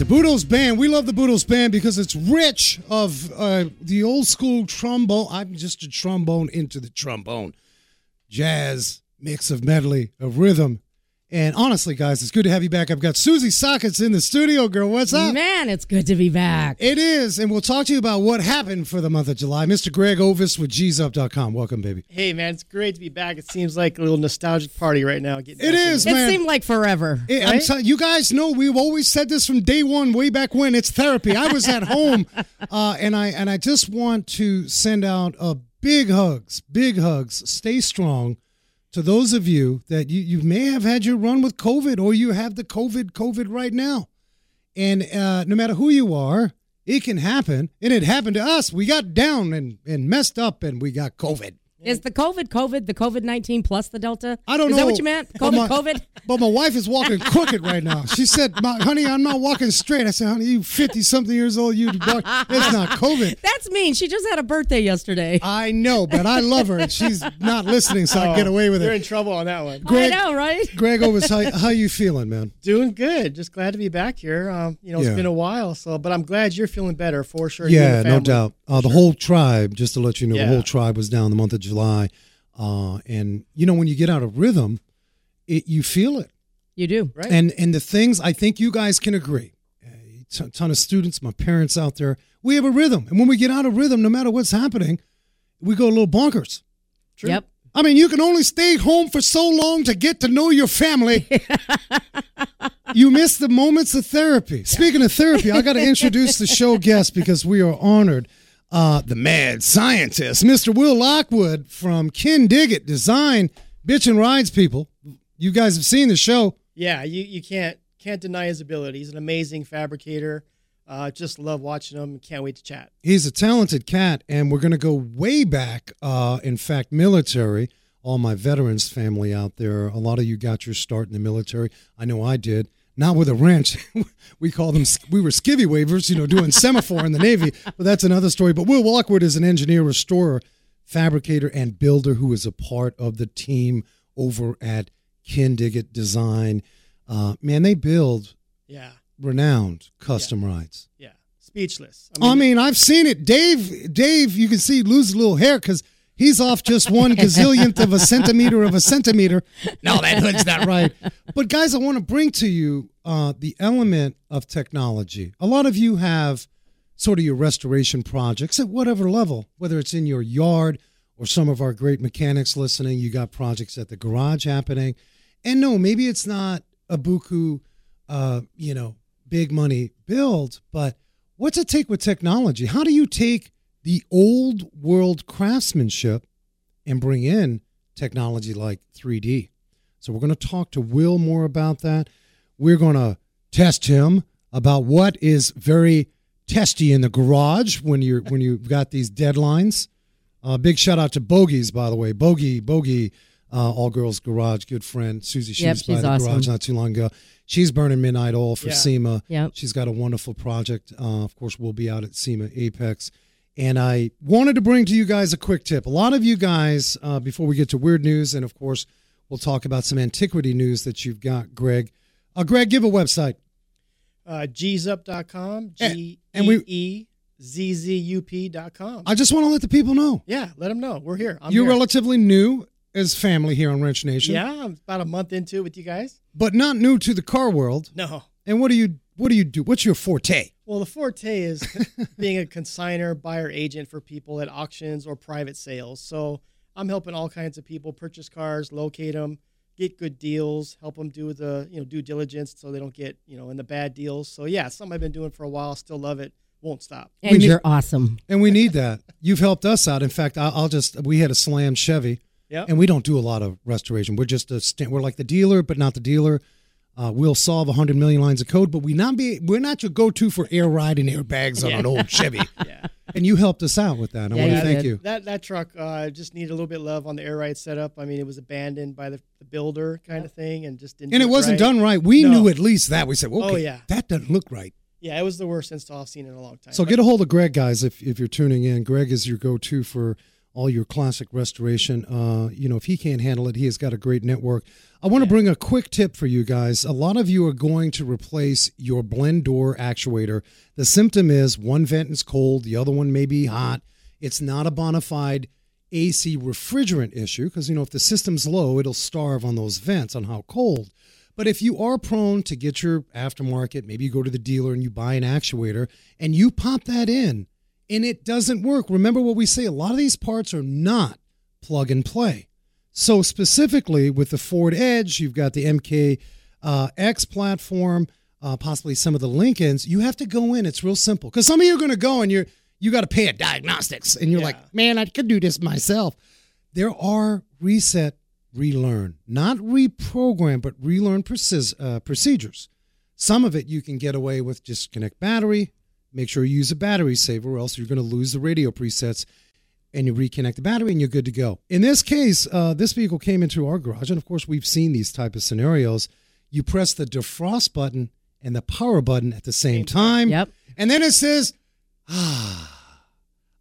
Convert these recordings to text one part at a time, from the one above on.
right, the Budos Band. We love the Budos Band because it's rich of uh, the old school trombone. I'm just a trombone into the trombone. Jazz, mix of medley, of rhythm. And honestly, guys, it's good to have you back. I've got Susie Sockets in the studio, girl. What's up? Man, it's good to be back. It is. And we'll talk to you about what happened for the month of July. Mr. Greg Ovis with G'sUp.com. Welcome, baby. Hey, man, it's great to be back. It seems like a little nostalgic party right now. It is, It back in is, it. It seemed like forever. Hey, I'm Right? tell- you guys know we've always said this from day one, way back when. It's therapy. I was at home, uh, and I and I just want to send out a big hugs, big hugs. Stay strong to those of you that you you may have had your run with COVID, or you have the COVID COVID right now. And uh, no matter who you are, it can happen, and it happened to us. We got down and and messed up, and we got COVID. Is the COVID COVID the COVID nineteen plus the Delta? I don't Is know. that what you meant? But COVID my- COVID. But my wife is walking crooked right now. She said, my, "Honey, I'm not walking straight." I said, "Honey, you 50 something years old. You walk. It's not COVID." That's mean. She just had a birthday yesterday. I know, but I love her, and she's not listening, so I get away with it. You're in trouble on that one. Greg- I know, right? Greg Ovis, how how you feeling, man? Doing good. Just glad to be back here. Um, you know, it's Yeah. been a while, so but I'm glad you're feeling better for sure. Yeah, no doubt. Uh, the whole tribe, just to let you know, the whole tribe was down the month of July, uh, and you know when you get out of rhythm, it you feel it. You do. Right. And and the things I think you guys can agree. A ton- ton of students, my parents out there, we have a rhythm, and when we get out of rhythm, no matter what's happening, we go a little bonkers. True. Yep. I mean, you can only stay home for so long to get to know your family. you miss the moments of therapy. Speaking of therapy, I got to introduce the show guest because we are honored. Uh, the mad scientist, Mr. Will Lockwood from Kindig-It Design, Bitchin' Rides people. You guys have seen the show. Yeah, you, you can't can't deny his ability. He's an amazing fabricator. Uh, just love watching him. Can't wait to chat. He's a talented cat, and we're going to go way back. Uh, in fact, military. All my veterans family out there. A lot of you got your start in the military. I know I did. Not with a wrench. we call them. We were skivvy wavers, you know, doing semaphore in the Navy. But that's another story. But Will Lockwood is an engineer, restorer, fabricator, and builder who is a part of the team over at Kindig-It Design. Uh, man, they build Yeah, renowned custom rides. yeah. Speechless. I mean, I've seen it. Dave, Dave, you can see lose a little hair because he's off just one gazillionth of a centimeter of a centimeter. No, that hood's not right. But guys, I want to bring to you uh, the element of technology. A lot of you have sort of your restoration projects at whatever level, whether it's in your yard or some of our great mechanics listening. You got projects at the garage happening, and no, maybe it's not a buku, uh, you know, big money build, but what's it take with technology? How do you take the old world craftsmanship and bring in technology like 3D? So we're going to talk to Will more about that. We're going to test him about what is very testy in the garage when you're when you've got these deadlines. Uh, big shout out to Bogi's, by the way. Bogi, Bogi, uh, all girls garage, good friend. Susie Shoes Yep, by she's the awesome. garage not too long ago. She's burning midnight oil for Yeah. SEMA. Yep. She's got a wonderful project. Uh, of course, we'll be out at SEMA Apex. And I wanted to bring to you guys a quick tip. A lot of you guys, uh, before we get to weird news, and of course, we'll talk about some antiquity news that you've got, Greg. Uh, Greg, give a website. uh, gzup.com, G E E Z Z U P.com. I just want to let the people know Yeah, let them know. We're here. I'm you're here. relatively new as family here on Wrench Nation, Yeah, I'm about a month into it with you guys. but not new to the car world. No. And what do you what do you do? What's your forte? Well, the forte is being a consigner, buyer, agent for people at auctions or private sales. So I'm helping all kinds of people purchase cars, locate them, get good deals, help them do the you know due diligence so they don't get you know in the bad deals. So yeah, something I've been doing for a while. Still love it. Won't stop. And need- you're awesome. And we need that. You've helped us out. In fact, I'll, I'll just we had a slam Chevy. Yeah. and we don't do a lot of restoration. We're just a st- we're like the dealer, but not the dealer. Uh, we'll solve hundred million lines of code, but we not be we're not your go to for air ride and airbags on Yeah. an old Chevy. Yeah. And you helped us out with that. I Yeah, want to you thank did. you. That that truck uh, just needed a little bit of love on the air ride setup. I mean, it was abandoned by the, the builder kind of thing, and just didn't. And do it wasn't right. done right. We No. knew at least that. We said, okay, Oh, yeah. that doesn't look right. Yeah, it was the worst install I've seen in a long time. So But- get a hold of Greg, guys, if, if you're tuning in. Greg is your go to for all your classic restoration. Uh, you know, if he can't handle it, he has got a great network. I want to bring a quick tip for you guys. A lot of you are going to replace your blend door actuator. The symptom is one vent is cold, the other one may be hot. It's not a bona fide AC refrigerant issue because, you know, if the system's low, it'll starve on those vents on how cold. But if you are prone to get your aftermarket, maybe you go to the dealer and you buy an actuator and you pop that in and it doesn't work. Remember what we say a lot of these parts are not plug and play. So, specifically with the Ford Edge, you've got the MK uh, X platform, uh, possibly some of the Lincolns. You have to go in. It's real simple because some of you are going to go and you're you got to pay a diagnostics, and you're Yeah. like, man, I could do this myself. There are reset, relearn, not reprogram, but relearn precis- uh, procedures. Some of it you can get away with just connect battery, make sure you use a battery saver, or else you're going to lose the radio presets. And you reconnect the battery, and you're good to go. In this case, uh, this vehicle came into our garage, and of course, we've seen these type of scenarios. You press the defrost button and the power button at the same time, Yep. and then it says, "Ah,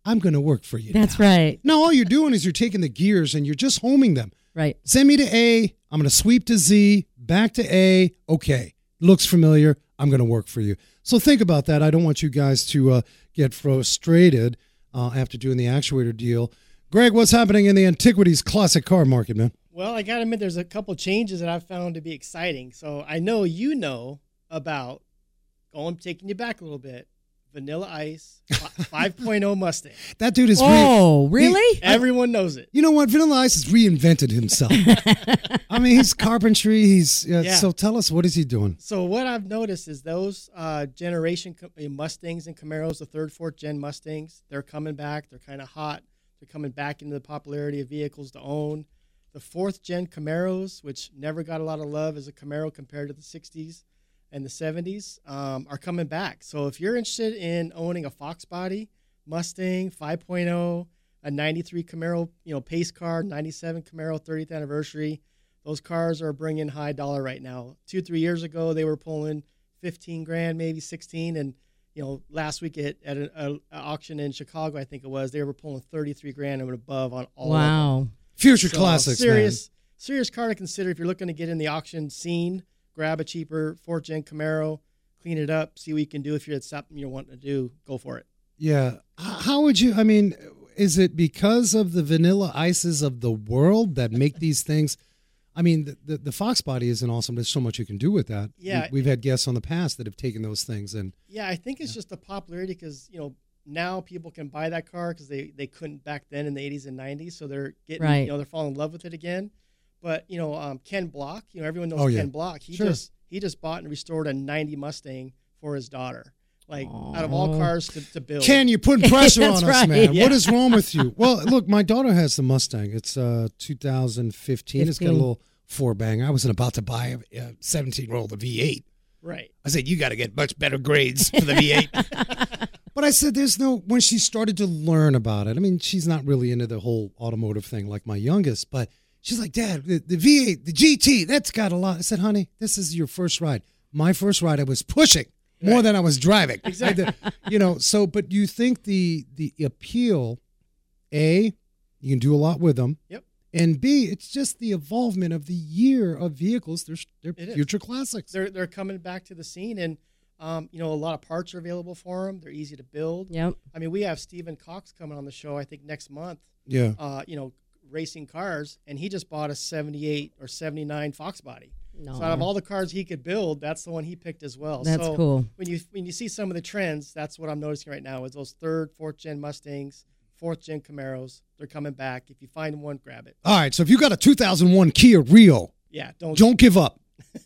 I'm going to work for you." That's now." right. Now all you're doing is you're taking the gears and you're just homing them. Right. Send me to A. I'm going to sweep to Z, back to A. Okay. Looks familiar. I'm going to work for you. So think about that. I don't want you guys to uh, get frustrated uh, after doing the actuator deal. Greg, what's happening in the antiquities classic car market, man? Well, I got to admit, there's a couple changes that I've found to be exciting. So I know you know about going, taking you back a little bit. Vanilla Ice 5.0 Mustang. That dude is. re- Oh, really? Everyone knows it. you know what? Vanilla Ice has reinvented himself. I mean, he's carpentry. He's uh, Yeah. so. Tell us what is he doing? So what I've noticed is those uh, generation uh, Mustangs and Camaros, the third, fourth gen Mustangs, they're coming back. They're kind of hot. They're coming back into the popularity of vehicles to own. The fourth gen Camaros, which never got a lot of love as a Camaro compared to the 60s and the 70s, um, are coming back. So if you're interested in owning a Fox body, Mustang 5.0, a 93 Camaro, you know, pace car, 97 Camaro 30th anniversary, those cars are bringing high dollar right now. Two, three years ago, they were pulling 15 grand, maybe 16. And, you know, last week at, at an a, a auction in Chicago, I think it was, they were pulling 33 grand and above on all of them. Wow. Future So, classics, serious, serious car to consider if you're looking to get in the auction scene. Grab a cheaper fourth gen Camaro, clean it up, see what you can do. If you're at something you're wanting to do, go for it. Yeah. How would you? I mean, is it because of the vanilla ices of the world that make these things? I mean, the, the, the Fox body isn't awesome. There's so much you can do with that. Yeah. We, have had guests on the past that have taken those things and Yeah, I think it's just the popularity because you know now people can buy that car because they they couldn't back then in the 80s and 90s, so they're getting Right. you know they're falling in love with it again. But you know um, Ken Block, you know everyone knows Oh, yeah. Ken Block. He Sure. just he just bought and restored a 90 Mustang for his daughter. Like out of all cars to, to build. Ken, you're putting pressure on us, right. man. Yeah. What is wrong with you? Well, look, my daughter has the Mustang. It's uh 2015. It's got a little four banger. I wasn't about to buy a 17 year old a V8. right. I said, you got to get much better grades for the V8. but I said, there's no, when she started to learn about it, I mean, she's not really into the whole automotive thing like my youngest, but she's like, Dad, the, the V8, the GT, that's got a lot. I said, honey, this is your first ride. My first ride, I was pushing more than I was driving. Exactly. you know, so, but you think the, the appeal, A, you can do a lot with them. Yep. And B, it's just the evolvement of the year of vehicles. They're, they're It is. future classics. They're they're coming back to the scene and. Um, you know, a lot of parts are available for them. They're easy to build. Yep. I mean, we have Stephen Cox coming on the show. I think next month. Yeah. uh, you know, racing cars, and he just bought a 78 or 79 Fox body. No. So out of all the cars he could build, that's the one he picked as well. That's so cool. When you when you see some of the trends, that's what I'm noticing right now is those third, fourth gen Mustangs, fourth gen Camaros. They're coming back. If you find one, grab it. All right, so if you got a 2001 Kia Rio, Yeah, don't. don't give up.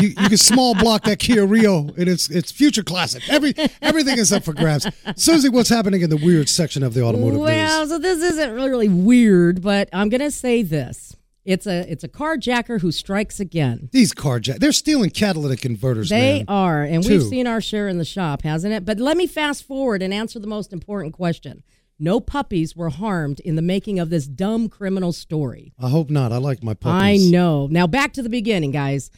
you, you can small block that Kia Rio, and it's it's future classic. Every everything is up for grabs. Susie, what's happening in the weird section of the automotive Well, news? so this isn't really weird, but I'm going to say this. It's a it's a carjacker who strikes again. These carjack, they're stealing catalytic converters, They man. are, and Two. we've seen our share in the shop, hasn't it? But let me fast forward and answer the most important question. No puppies were harmed in the making of this dumb criminal story. I hope not. I like my puppies. I know. Now back to the beginning, guys.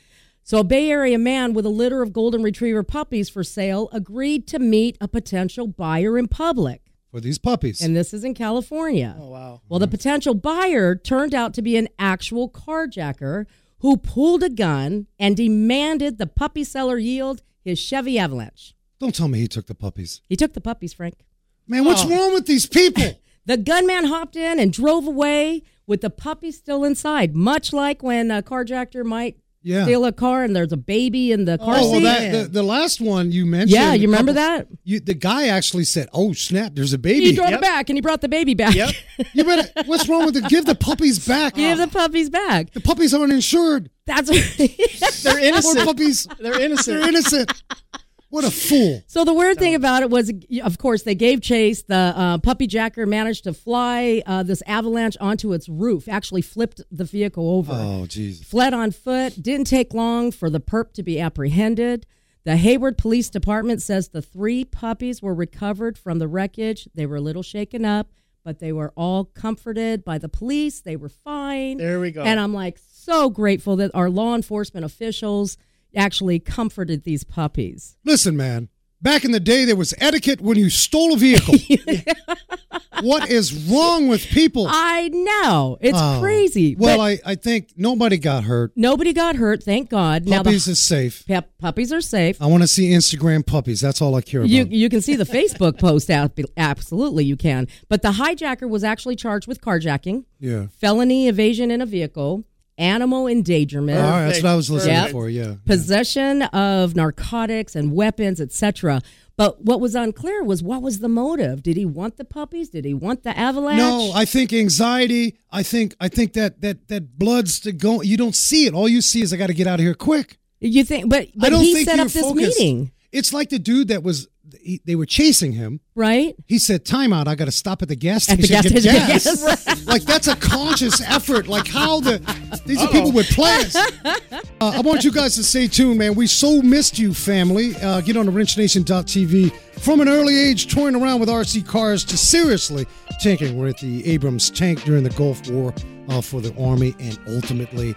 So a Bay Area man with a litter of golden retriever puppies for sale agreed to meet a potential buyer in public. for these puppies. and this is in California. Oh wow. Well, the potential buyer turned out to be an actual carjacker who pulled a gun and demanded the puppy seller yield his Chevy Avalanche. Don't tell me he took the puppies. He took the puppies, Frank. Man, what's Oh. wrong with these people? The gunman hopped in and drove away with the puppy still inside, much like when a carjacker might Yeah. steal a car and there's a baby in the car Oh, well, seat. that, the, the last one you mentioned. Yeah, you remember couple- that? You, the guy actually said, "Oh snap, there's a he baby." drove Yep. it back and he brought the baby back. Yep. You better. What's wrong with it? Give the puppies back. Give the puppies back. the puppies aren't insured. That's They're Poor innocent. puppies. They're innocent. They're innocent. What a fool. So the weird thing about it was, of course, they gave chase. The uh, puppy jacker managed to fly uh, this avalanche onto its roof. Actually, flipped the vehicle over. Oh, jeez. Fled on foot. Didn't take long for the perp to be apprehended. The Hayward Police Department says the three puppies were recovered from the wreckage. They were a little shaken up, but they were all comforted by the police. They were fine. There we go. And I'm like so grateful that our law enforcement officials actually comforted these puppies. Listen, man. Back in the day, there was etiquette when you stole a vehicle. what is wrong with people? I know. It's Oh. crazy. Well, I, I think nobody got hurt. nobody got hurt, thank God. now Puppies the is safe. pup- puppies are safe. I want to see Instagram puppies. That's all I care about. You you can see the Facebook post absolutely you can. But the hijacker was actually charged with carjacking, yeah. felony evasion in a vehicle, animal endangerment, All right, that's what I was listening Yep. for. Yeah. possession of narcotics and weapons, etc. But what was unclear was what was the motive? Did he want the puppies? Did he want the avalanche? No, I think anxiety. I think I think that that that blood's to go. You don't see it. All you see is I got to get out of here quick. you think, but but I don't he think set up this focused. meeting, It's like the dude that was. He, they were chasing him. right? He said, "Time out! I got to stop at the gas At station the gas station, gas." like that's a conscious effort. Like how the these are people with plans. Uh, I want you guys to stay tuned, man. We so missed you, family. Uh, get on the WrenchNation.tv. From an early age, toying around with RC cars to seriously tanking with the Abrams tank during the Gulf War uh, for the Army, and ultimately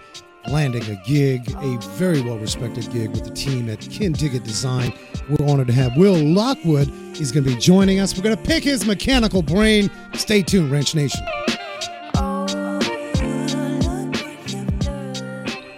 landing a gig, a very well respected gig with the team at Kindig-It Design. We're honored to have Will Lockwood. He's going to be joining us. We're going to pick his mechanical brain. Stay tuned, Wrench Nation.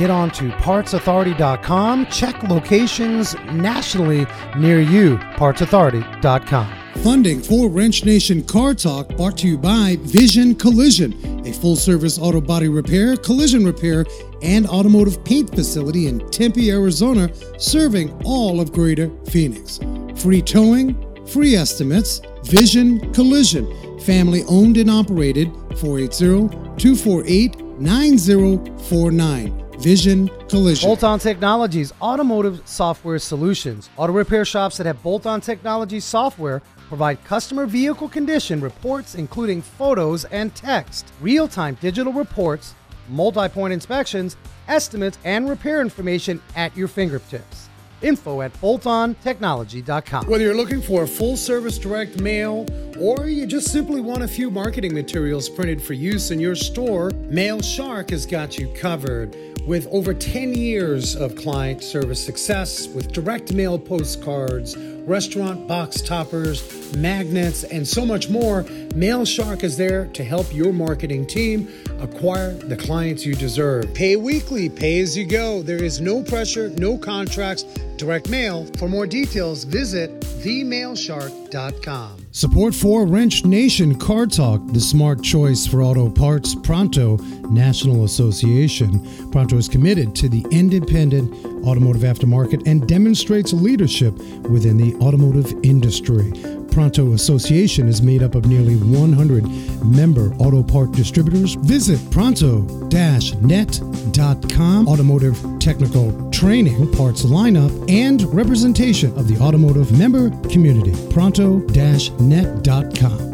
Get on to partsauthority.com. Check locations nationally near you. Partsauthority.com. Funding for Wrench Nation Car Talk brought to you by Vision Collision, a full service auto body repair, collision repair, and automotive paint facility in Tempe, Arizona, serving all of Greater Phoenix. Free towing, free estimates, Vision Collision, family owned and operated 480 248 9049. Vision Collision. Bolt On Technologies, automotive software solutions. Auto repair shops that have Bolt On Technologies software provide customer vehicle condition reports, including photos and text, real time digital reports, multi point inspections, estimates, and repair information at your fingertips. Info at boltontechnology.com. Whether you're looking for a full service direct mail or you just simply want a few marketing materials printed for use in your store, Mail Shark has got you covered. With over 10 years of client service success with direct mail postcards, restaurant box toppers, magnets, and so much more, Mail Shark is there to help your marketing team acquire the clients you deserve. Pay weekly, pay as you go. There is no pressure, no contracts, direct mail. For more details, visit themailshark.com. Support for Wrench Nation Car Talk, the smart choice for auto parts, Pronto National Association. Pronto is committed to the independent automotive aftermarket and demonstrates leadership within the automotive industry. Pronto Association is made up of nearly 100 member auto part distributors. Visit pronto-net.com. Automotive technical training, parts lineup, and representation of the automotive member community. Pronto-net.com.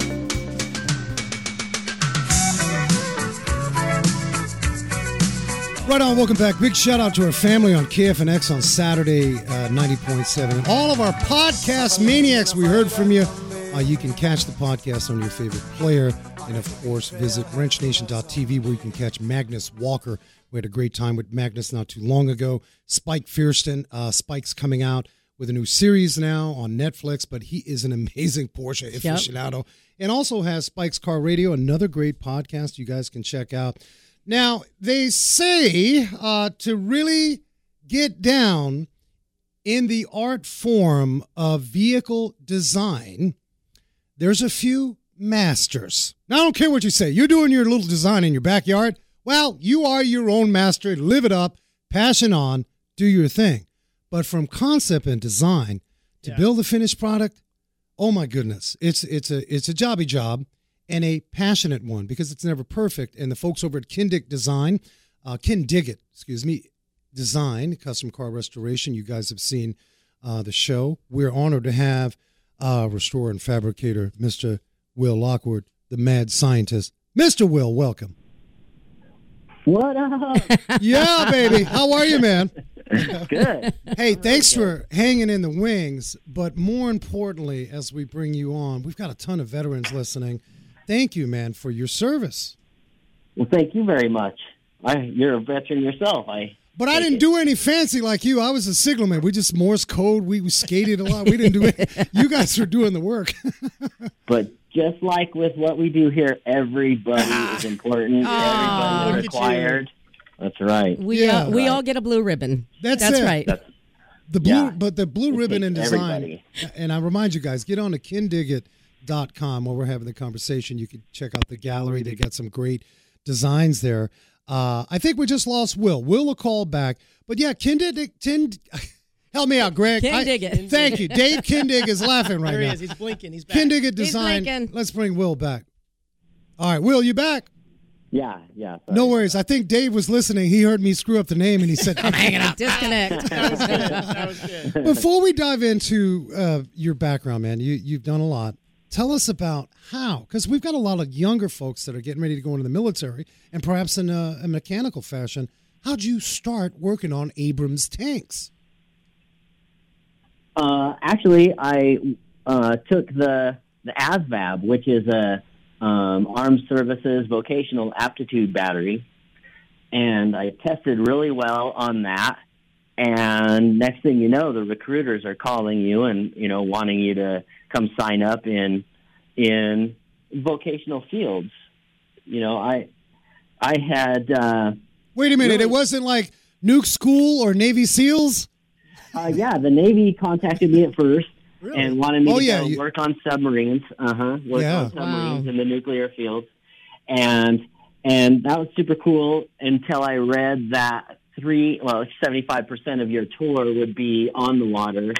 Right on, welcome back. Big shout out to our family on KFNX on Saturday, uh, 90.7. All of our podcast maniacs, we heard from you. Uh, you can catch the podcast on your favorite player. And of course, visit wrenchnation.tv where you can catch Magnus Walker. We had a great time with Magnus not too long ago. Spike Feresten, uh, Spike's coming out with a new series now on Netflix, but he is an amazing Porsche aficionado yep. and also has Spike's Car Radio, another great podcast you guys can check out. Now, they say uh, to really get down in the art form of vehicle design, there's a few masters. Now, I don't care what you say. You're doing your little design in your backyard. Well, you are your own master. Live it up, passion on, do your thing. But from concept and design to yeah. build the finished product, oh my goodness, it's it's a it's a jobby job and a passionate one because it's never perfect. And the folks over at Kindick Design, uh, Ken Diggett, excuse me, Design, custom car restoration. You guys have seen uh, the show. We're honored to have uh, restorer and fabricator, Mr. Will Lockwood, the mad scientist. Mr. Will, welcome. What up? yeah, baby. How are you, man? Good. Hey, thanks for hanging in the wings. But more importantly, as we bring you on, we've got a ton of veterans listening thank you, man, for your service. Well, thank you very much. I, you're a veteran yourself. I. But I didn't it. do any fancy like you. I was a signalman. We just Morse code. We, we skated a lot. We didn't do it. you guys were doing the work. but just like with what we do here, everybody is important. Oh, everybody is required. That's right. We yeah, uh, we right. all get a blue ribbon. That's, That's right. That's, the blue, yeah. but the blue ribbon in design. Everybody. And I remind you guys, get on to Ken Diggett dot com while we're having the conversation. You can check out the gallery. They got some great designs there. Uh, I think we just lost Will. Will will call back. But yeah, Kindig, Kind, help me out, Greg. Kindig it. Thank you. Dave Kindig is laughing right there he now. Is. He's blinking. He's back. Kindig Design. Let's bring Will back. All right, Will, you back? Yeah, yeah. Sorry. No worries. I think Dave was listening. He heard me screw up the name and he said, I'm hanging up. Disconnect. that was good. That was good. Before we dive into uh, your background, man, you, you've done a lot. Tell us about how, because we've got a lot of younger folks that are getting ready to go into the military and perhaps in a, a mechanical fashion. How'd you start working on Abrams tanks? Uh, actually, I uh, took the the ASVAB, which is a um, Armed Services Vocational Aptitude Battery, and I tested really well on that. And next thing you know, the recruiters are calling you and you know wanting you to come sign up in in vocational fields. You know, I I had. Uh, Wait a minute! Really, it wasn't like Nuke School or Navy SEALs. Uh, yeah, the Navy contacted me at first really? and wanted me oh, to yeah, you... work on submarines. Uh huh. Work yeah. on submarines wow. in the nuclear fields, and and that was super cool until I read that three well seventy five percent of your tour would be on the water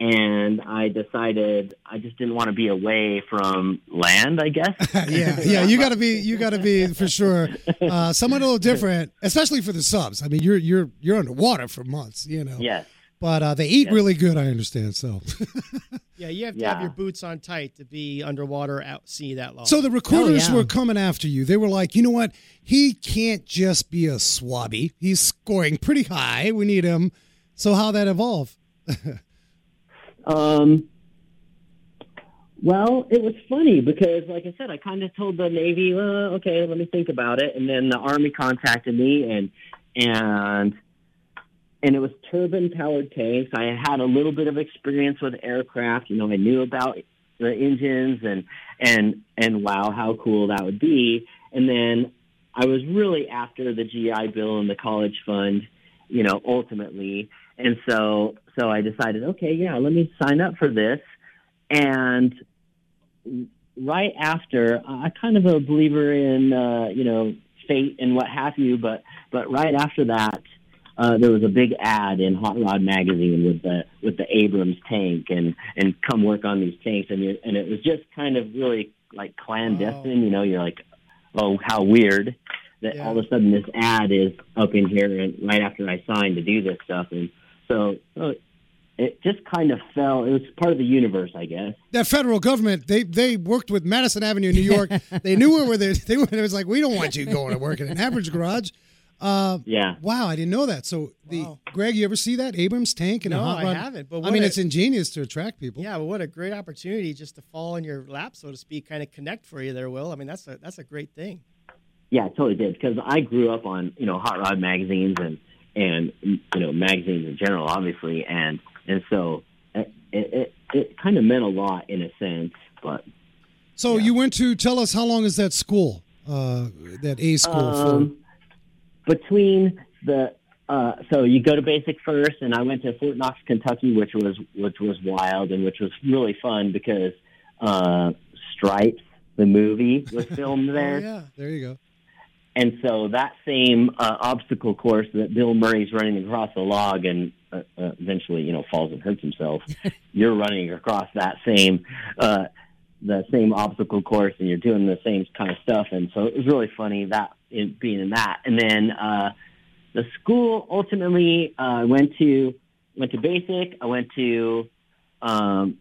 and I decided I just didn't want to be away from land. I guess. yeah, yeah. You got to be. You got to be for sure. Uh, somewhat a little different, especially for the subs. I mean, you're you're you're underwater for months. You know. Yes. But uh, they eat yes. really good. I understand. So. yeah, you have to yeah. have your boots on tight to be underwater out sea that long. So the recruiters oh, yeah. were coming after you. They were like, you know what? He can't just be a swabby. He's scoring pretty high. We need him. So how that evolve? Um, well, it was funny because, like I said, I kind of told the Navy, well, okay, let me think about it, and then the Army contacted me, and and and it was turbine powered tanks. I had a little bit of experience with aircraft. You know, I knew about the engines and and and wow, how cool that would be. And then I was really after the GI Bill and the college fund, you know, ultimately. And so, so I decided, okay, yeah, let me sign up for this. And right after, I'm kind of a believer in, uh, you know, fate and what have you, but, but right after that, uh, there was a big ad in Hot Rod magazine with the with the Abrams tank and and come work on these tanks and and it was just kind of really like clandestine. Oh. You know, you're like, oh, how weird that yeah. all of a sudden this ad is up in here and right after I signed to do this stuff and so, so it just kind of fell. It was part of the universe, I guess. That federal government, they they worked with Madison Avenue, in New York. they knew where they they were. It was like, we don't want you going to work in an average garage. Uh, Yeah. wow, I didn't know that. So, the Wow. Greg, you ever see that Abrams tank and a No, hot I rod? haven't, but I mean, a- it's ingenious to attract people. Yeah, but what a great opportunity just to fall in your lap, so to speak, kind of connect for you there, Will. I mean, that's a that's a great thing. Yeah, I totally did because I grew up on you know hot rod magazines and and you know magazines in general, obviously, and and so it it, it kind of meant a lot in a sense. But So you went to tell us how long is that school? Uh, that A school um, between the uh, so you go to basic first, and I went to Fort Knox, Kentucky, which was which was wild and which was really fun because uh, Stripes, the movie, was filmed there. Oh, yeah. There you go. And so that same uh, obstacle course that Bill Murray's running across the log and uh, uh, eventually, you know, falls and hurts himself, you're running across that same uh, the same obstacle course, and you're doing the same kind of stuff. And so it was really funny that in, being in that. And then uh, the school ultimately uh, went to went to basic. I went to um,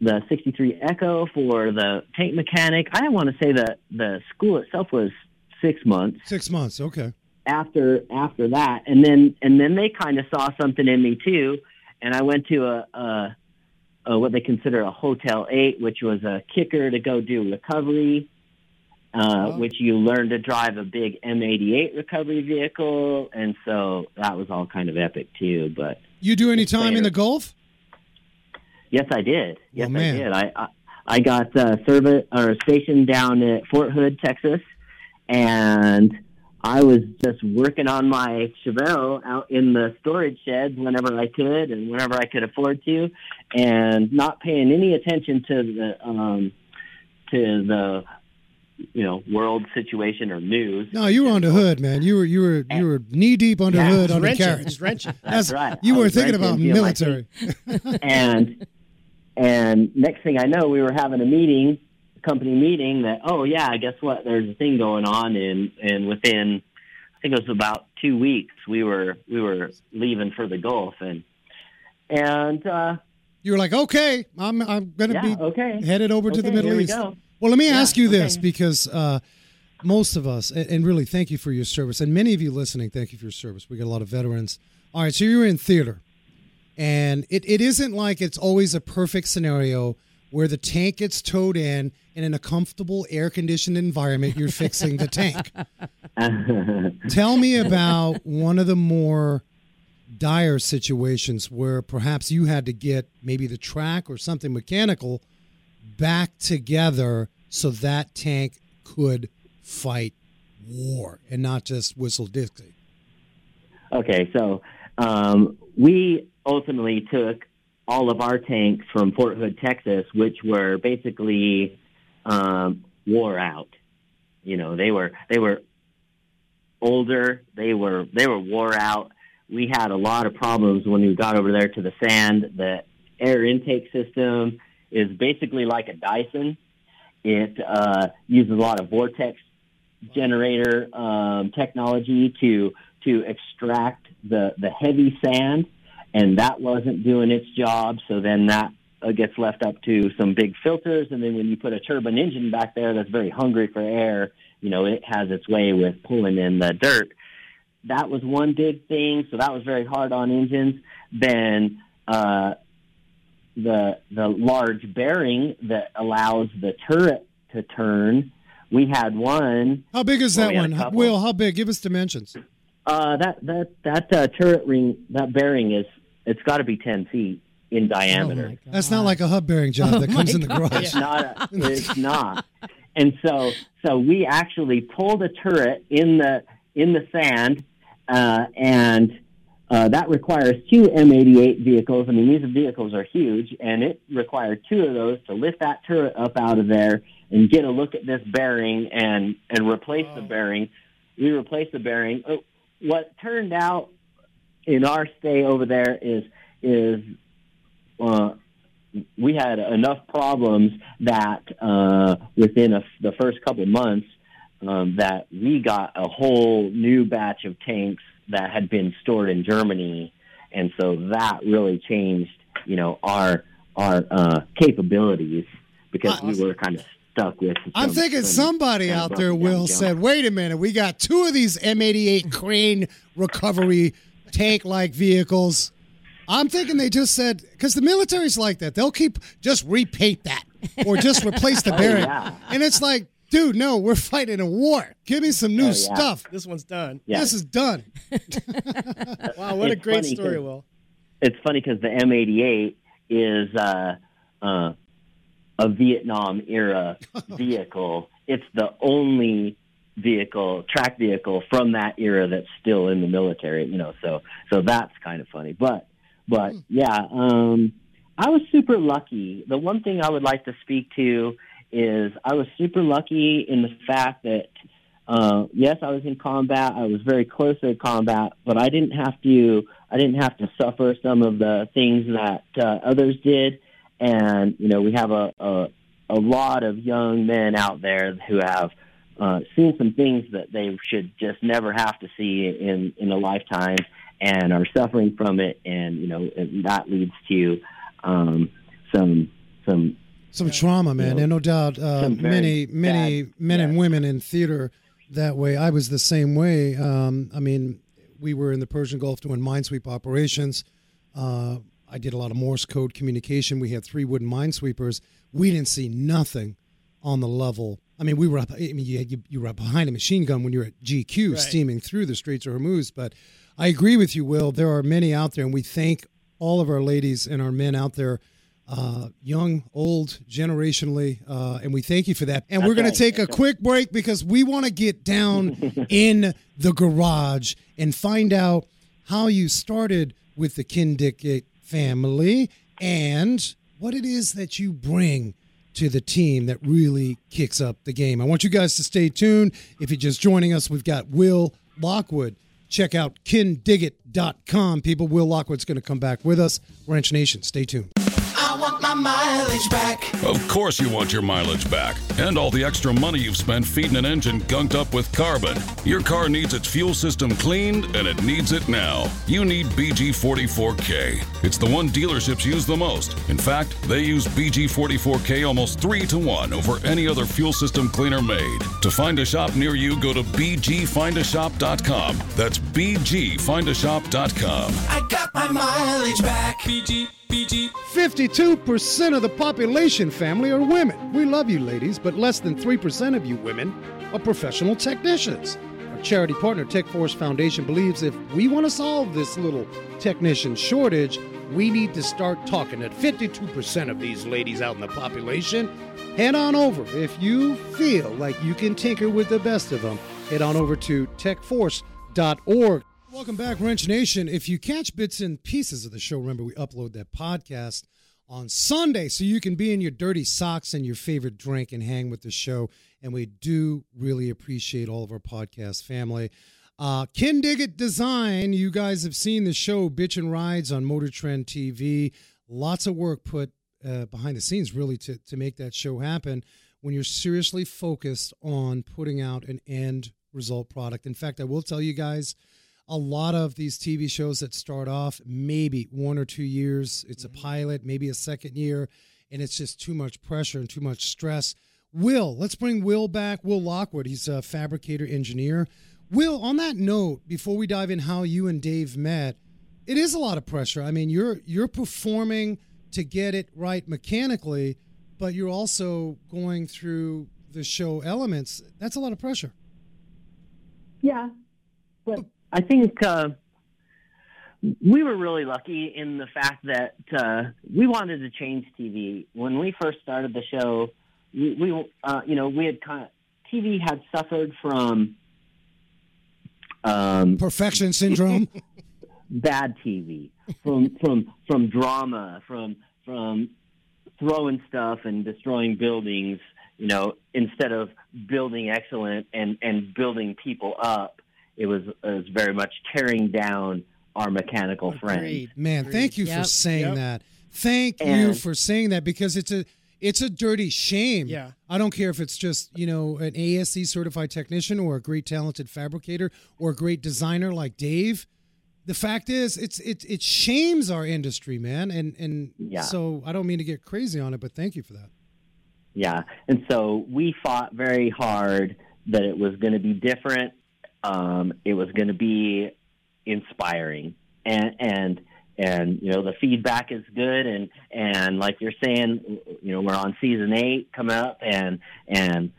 the 63 Echo for the tank mechanic. I want to say that the school itself was six months Six months. Okay. After after that, and then and then they kind of saw something in me too, and I went to a, a, a what they consider a Hotel Eight, which was a kicker to go do recovery, uh, which you learn to drive a big M88 recovery vehicle, and so that was all kind of epic too. But You do any time in the Gulf? Yes, I did. Yes, Oh. I did. I I, I got uh, service or stationed down at Fort Hood, Texas, and I was just working on my Chevelle out in the storage sheds whenever I could and whenever I could afford to, and not paying any attention to the um, to the you know world situation or news. No, you were on the hood, man. You were you were you were knee deep under Yeah, hood He's on the wrenching. carriage. He's wrenching. That's right. You I were was thinking about feeling my military. and and next thing I know, we were having a meeting, company meeting. That oh yeah, guess what? There's a thing going on, and and within I think it was about two weeks, we were we were leaving for the Gulf, and and uh, You were like, okay, I'm I'm gonna yeah, be okay, headed over to the Middle we East. go. Well, let me Yeah, ask you this okay. because uh, most of us, and, really thank you for your service, and many of you listening, thank you for your service. We got a lot of veterans. All right, so you're in theater, and it, it isn't like it's always a perfect scenario where the tank gets towed in, and in a comfortable, air conditioned environment, you're fixing the tank. Tell me about one of the more dire situations where perhaps you had to get maybe the track or something mechanical back together so that tank could fight war and not just whistle Dixie. Okay, so um, we ultimately took all of our tanks from Fort Hood, Texas, which were basically um, wore out. You know, they were they were older. They were they were wore out. We had a lot of problems when we got over there to the sand. The air intake system is basically like a Dyson. It uh, uses a lot of vortex generator um, technology to to extract the the heavy sand, and that wasn't doing its job. So then that uh, gets left up to some big filters, and then when you put a turbine engine back there that's very hungry for air, you know it has its way with pulling in the dirt. That was one big thing. So that was very hard on engines. Then uh, the the large bearing that allows the turret to turn. We had one How big is that we had a one? Will, how big? Give us dimensions. Uh, that that that uh, turret ring, that bearing is it's got to be ten feet in diameter. Oh That's not like a hub bearing job that Oh comes my in the God. garage. it's not. A, it's not. And so so we actually pulled a turret in the in the sand, uh, and uh, that requires two M88 vehicles. I mean, these vehicles are huge, and it required two of those to lift that turret up out of there and get a look at this bearing and and replace the bearing. We replaced the bearing. Uh, What turned out in our stay over there is is uh, we had enough problems that uh, within a, the first couple months um, that we got a whole new batch of tanks that had been stored in Germany, and so that really changed, you know, our our uh, capabilities because we were kind of stuck with. I'm thinking some somebody of out there, Will, said, wait a minute, we got two of these M88 crane recovery tank like vehicles. I'm thinking they just said, because the military's like that. They'll keep, just repaint that or just replace the bearing. Oh, yeah. And it's like, dude, no, we're fighting a war. Give me some new Oh, yeah. stuff. This one's done. Yeah. This is done. Wow, what a great story, Will. it's funny because the M88 is uh, uh, a Vietnam era vehicle. It's the only vehicle, track vehicle from that era that's still in the military. You know, so so that's kind of funny. But but yeah, um, I was super lucky. The one thing I would like to speak to is I was super lucky in the fact that uh, yes, I was in combat. I was very close to combat, but I didn't have to. I didn't have to suffer some of the things that uh, others did. And you know, we have a, a a lot of young men out there who have uh, seen some things that they should just never have to see in in a lifetime, and are suffering from it. And you know, and that leads to um, some some Some trauma, man, Yeah. and no doubt uh, many, many bad- men and women in theater that way. I was the same way. Um, I mean, we were in the Persian Gulf doing minesweep operations. Uh, I did a lot of Morse code communication. We had three wooden minesweepers. We didn't see nothing on the level. I mean, we were up. I mean, you, you, you were up behind a machine gun when you're at GQ, Right. steaming through the streets of Hormuz. But I agree with you, Will. There are many out there, and we thank all of our ladies and our men out there uh, young, old, generationally, uh, and we thank you for that. And we're going right, to take a quick break because we want to get down in the garage and find out how you started with the Kindig family and what it is that you bring to the team that really kicks up the game. I want you guys to stay tuned. If you're just joining us, we've got Will Lockwood. Check out kindigit.com. People, Will Lockwood's going to come back with us. Wrench Nation, stay tuned. I want my mileage back. Of course, you want your mileage back and all the extra money you've spent feeding an engine gunked up with carbon. Your car needs its fuel system cleaned, and it needs it now. You need BG44K. It's the one dealerships use the most. In fact, they use BG44K almost three to one over any other fuel system cleaner made. To find a shop near you, go to BGFindAShop.com. That's BGFindAShop.com. I got my mileage back. BG, BG. 52% of the population family are women. We love you, ladies, but less than 3% of you women are professional technicians. Our charity partner, Tech Force Foundation, believes if we want to solve this little technician shortage, we need to start talking to 52% of these ladies out in the population. Head on over. If you feel like you can tinker with the best of them, head on over to techforce.org. Welcome back, Wrench Nation. If you catch bits and pieces of the show, remember we upload that podcast on Sunday so you can be in your dirty socks and your favorite drink and hang with the show. And we do really appreciate all of our podcast family. Uh, Kindig-It Design, you guys have seen the show Bitchin' Rides on Motor Trend TV. Lots of work put uh, behind the scenes, really, to, to make that show happen when you're seriously focused on putting out an end result product. In fact, I will tell you guys, a lot of these TV shows that start off maybe one or two years, it's a mm-hmm. pilot, maybe a second year, and it's just too much pressure and too much stress. Will, let's bring Will back. Will Lockwood, he's a fabricator engineer. Will, on that note, before we dive in how you and Dave met, it is a lot of pressure. I mean, you're you're performing to get it right mechanically, but you're also going through the show elements. That's a lot of pressure. Yeah, but I think uh, we were really lucky in the fact that uh, we wanted to change TV. When we first started the show, we, we uh, you know, we had kind of TV had suffered from um, Perfection syndrome. bad TV, from from from drama, from from throwing stuff and destroying buildings. You know, instead of building excellent and and building people up, it was it was very much tearing down our mechanical friends. Agreed. Man, thank you for saying Yep. that. Thank you for saying that because it's a it's a dirty shame. Yeah. I don't care if it's just, you know, an ASE certified technician or a great talented fabricator or a great designer like Dave. The fact is it's it it shames our industry, man. And and Yeah. so I don't mean to get crazy on it, but thank you for that. yeah. And so we fought very hard that it was going to be different. Um, it was going to be inspiring, and and and you know the feedback is good, and and like you're saying, you know we're on season eight coming up, and and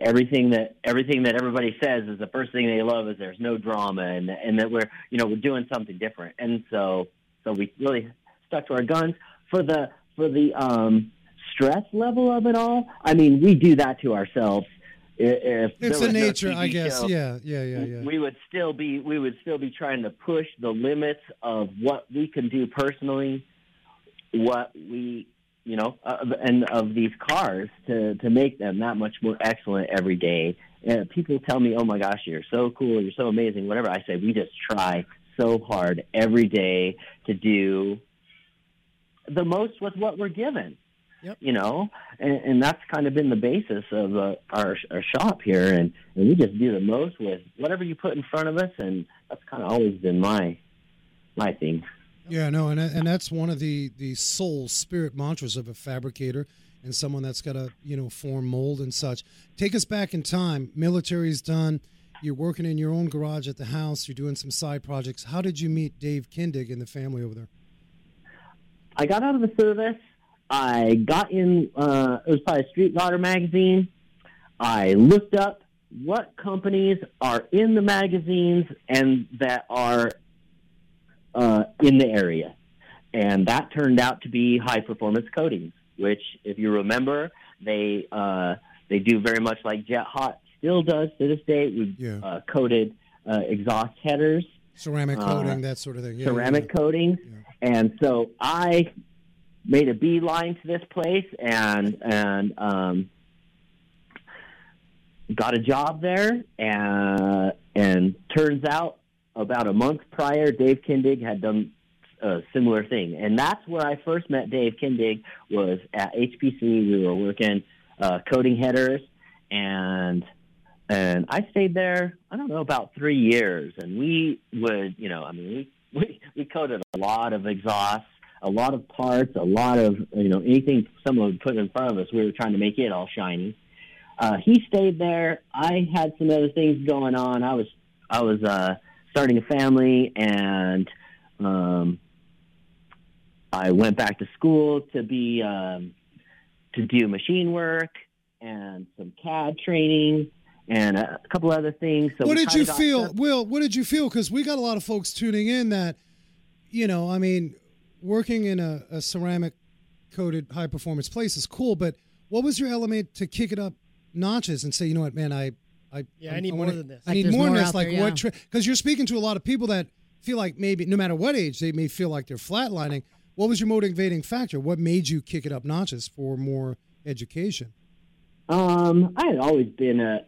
everything that everything that everybody says is the first thing they love is there's no drama and and that we're you know we're doing something different. And so so we really stuck to our guns. For the for the um stress level of it all i mean we do that to ourselves if It's the no nature, I guess. show, Yeah, yeah, yeah, yeah. we would still be we would still be trying to push the limits of what we can do personally, what we you know, uh, and of these cars to to make them that much more excellent every day. And people tell me, "Oh my gosh, you're so cool, you're so amazing." Whatever I say, we just try so hard every day to do the most with what we're given. Yep. You know, and, and that's kind of been the basis of uh, our our shop here, and, and we just do the most with whatever you put in front of us, and that's kind of always been my my thing. Yeah, no, and and that's one of the the soul spirit mantras of a fabricator and someone that's got to you know form mold and such. Take us back in time. Military's done. You're working in your own garage at the house. You're doing some side projects. How did you meet Dave Kindig and the family over there? I got out of the service. I got in. Uh, it was probably Street Rodder magazine. I looked up what companies are in the magazines and that are uh, in the area, and that turned out to be High Performance Coatings, which, if you remember, they uh, they do very much like Jet Hot still does to this day. We Yeah. uh, coated uh, exhaust headers Ceramic Uh, coating, that sort of thing. Yeah, ceramic yeah, coatings. And so I made a beeline to this place and and um, got a job there. And and turns out about a month prior, Dave Kindig had done a similar thing, and that's where I first met Dave Kindig. Was at HPC. We were working uh, coating headers and and I stayed there. I don't know about three years, and we would, you know, I mean, we we, we coated a lot of exhausts, a lot of parts, a lot of you know anything someone would put in front of us. We were trying to make it all shiny. Uh, he stayed there. I had some other things going on. I was I was uh, starting a family, and um, I went back to school to be um, to do machine work and some CAD training and a couple other things. So what did you feel, stuff- Will? What did you feel? Because we got a lot of folks tuning in that, you know, I mean, working in a, a ceramic coated high performance place is cool, but what was your element to kick it up notches and say, you know what, man, I, I, Yeah, I need more wanna- than this. I Like need there's more than this. Like there, what? Because you're speaking to a lot of people that feel like maybe no matter what age they may feel like they're flatlining. What was your motivating factor? What made you kick it up notches for more education? Um, I had always been a.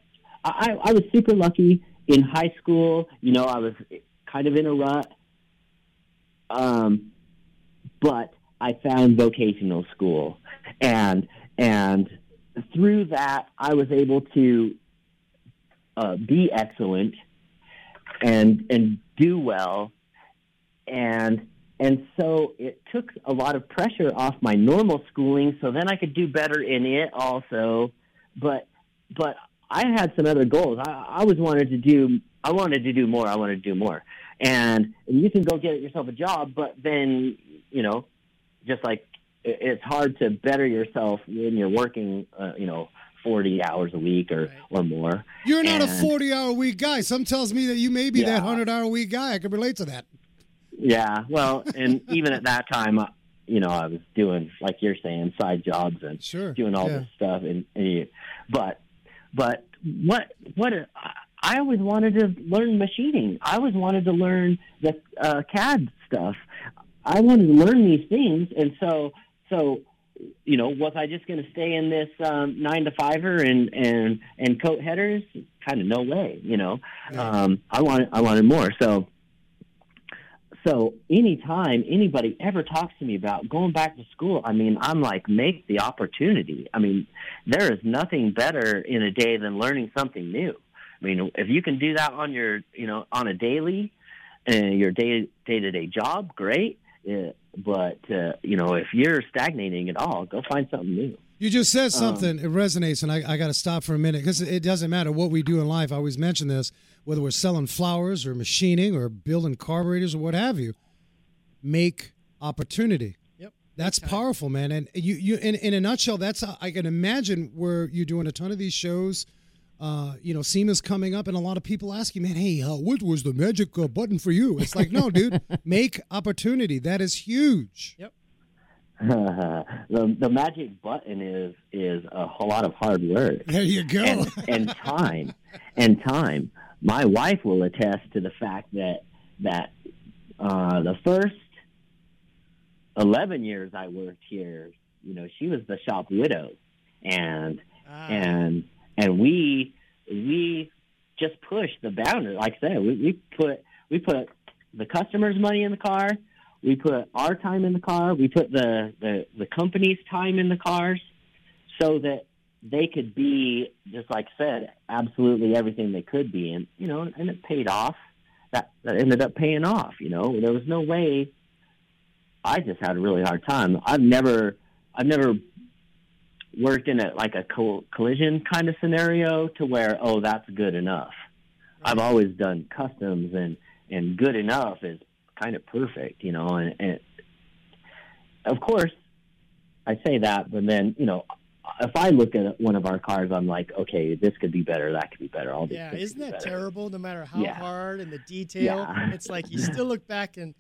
I, I was super lucky in high school. You know, I was kind of in a rut. Um, but I found vocational school, and and through that, I was able to uh, be excellent and and do well, and and so it took a lot of pressure off my normal schooling. So then I could do better in it also, but but I had some other goals. I, I always wanted to do. I wanted to do more. I wanted to do more, and, and you can go get yourself a job, but then you know, just like it's hard to better yourself when you're working, uh, you know, forty hours a week or or more. You're not a 40 hour week guy. Some tells me that you may be that 100 hour week guy. I can relate to that. Yeah, well, and even at that time, uh, you know, I was doing like you're saying side jobs and Sure. doing all yeah. this stuff, and, and but but what what I- I always wanted to learn machining. I always wanted to learn the uh, CAD stuff. I wanted to learn these things, and so so you know, was I just going to stay in this um, nine to fiver and and and coat headers? Kind of no way, you know. Um, I wanted I wanted more, so so anytime anybody ever talks to me about going back to school, I mean, I'm like, make the opportunity. I mean, there is nothing better in a day than learning something new. I mean, if you can do that on your, you know, on a daily, uh, your day day to day job, great. But uh, you know, if you're stagnating at all, go find something new. You just said something. it resonates, and I, I got to stop for a minute because it doesn't matter what we do in life. I always mention this, whether we're selling flowers or machining or building carburetors or what have you. Make opportunity. Yep. That's powerful, man. And you, you, in, in a nutshell, that's I can imagine where you're doing a ton of these shows. Uh, you know, SEMA's coming up, and a lot of people ask you, man, hey, uh, what was the magic uh, button for you? It's like, no, dude, make opportunity. That is huge. Yep. the the magic button is is a whole lot of hard work There you go. and, and time and time. My wife will attest to the fact that that uh, the first eleven years I worked here, you know, she was the shop widow, and Ah, and and we we just pushed the boundary. Like I said, we, we put we put the customer's money in the car. We put our time in the car. We put the, the, the company's time in the cars so that they could be, just like I said, absolutely everything they could be. And, you know, and it paid off. That, that ended up paying off, you know. There was no way. I just had a really hard time. I've never, I've never worked in a like a co- collision kind of scenario to where, oh, that's good enough. I've always done customs and, and good enough is kind of perfect, you know, and, and of course I say that, but then, you know, if I look at one of our cars, I'm like, okay, this could be better, that could be better. All these Yeah, isn't be that better. terrible? No matter how Yeah. hard and the detail, Yeah. it's like you still look back and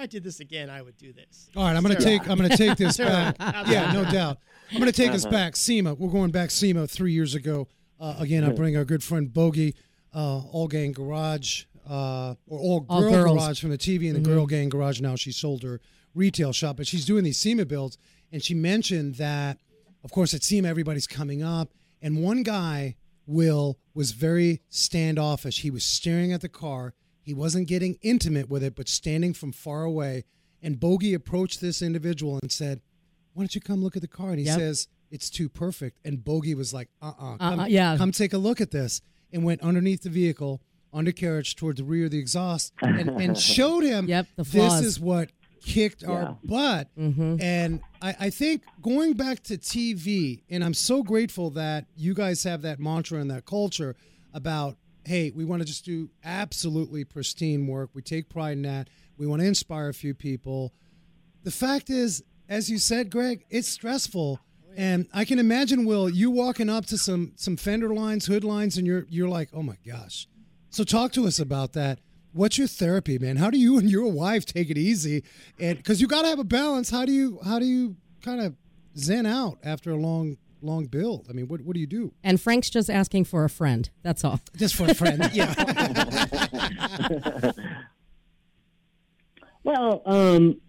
I did this again, I would do this. All right, I'm going to Terrible. take I'm going to take this Terrible. back. Yeah, no doubt. I'm going to take us Uh-huh. back. SEMA, we're going back SEMA three years ago. Uh, again, I bring our good friend Bogi, uh, All Gang Garage, uh, or All All Girl girls. Garage from the TV, and the Girl Gang Garage. Now she sold her retail shop, but she's doing these SEMA builds, and she mentioned that, of course, at SEMA everybody's coming up, and one guy, Will, was very standoffish. He was staring at the car. He wasn't getting intimate with it, but standing from far away. And Bogi approached this individual and said, "Why don't you come look at the car?" And he Yep. says, "It's too perfect." And Bogi was like, "Uh-uh, come, Uh-uh, yeah. come take a look at this," and went underneath the vehicle, undercarriage toward the rear of the exhaust, and, and showed him, Yep, the this is what kicked Yeah. our butt." Mm-hmm. And I, I think going back to TV, and I'm so grateful that you guys have that mantra and that culture about, hey, we want to just do absolutely pristine work. We take pride in that. We want to inspire a few people. The fact is, as you said, Greg, it's stressful. And I can imagine, Will, you walking up to some some fender lines, hood lines, and you're you're like, oh my gosh. So talk to us about that. What's your therapy, man? How do you and your wife take it easy? And because you got to have a balance. How do you how do you kind of zen out after a long long build? I mean, what what do you do? And Frank's just asking for a friend. That's all. Just for a friend, yeah. Well, um,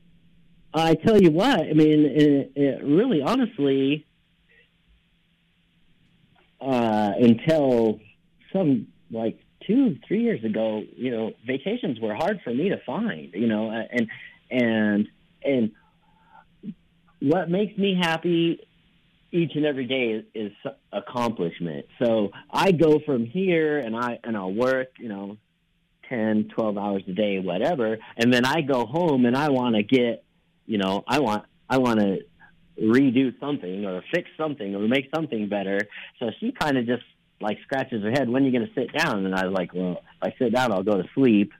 I tell you what. I mean, it, it really, honestly, uh, until some like two, three years ago, you know, vacations were hard for me to find. You know, and and and what makes me happy each and every day is, is accomplishment. So I go from here and I and I'll work, you know, 10, 12 hours a day, whatever. And then I go home and I want to get, you know, I want, I want to redo something or fix something or make something better. So she kind of just like scratches her head, when are you going to sit down? And I was like, well, if I sit down, I'll go to sleep.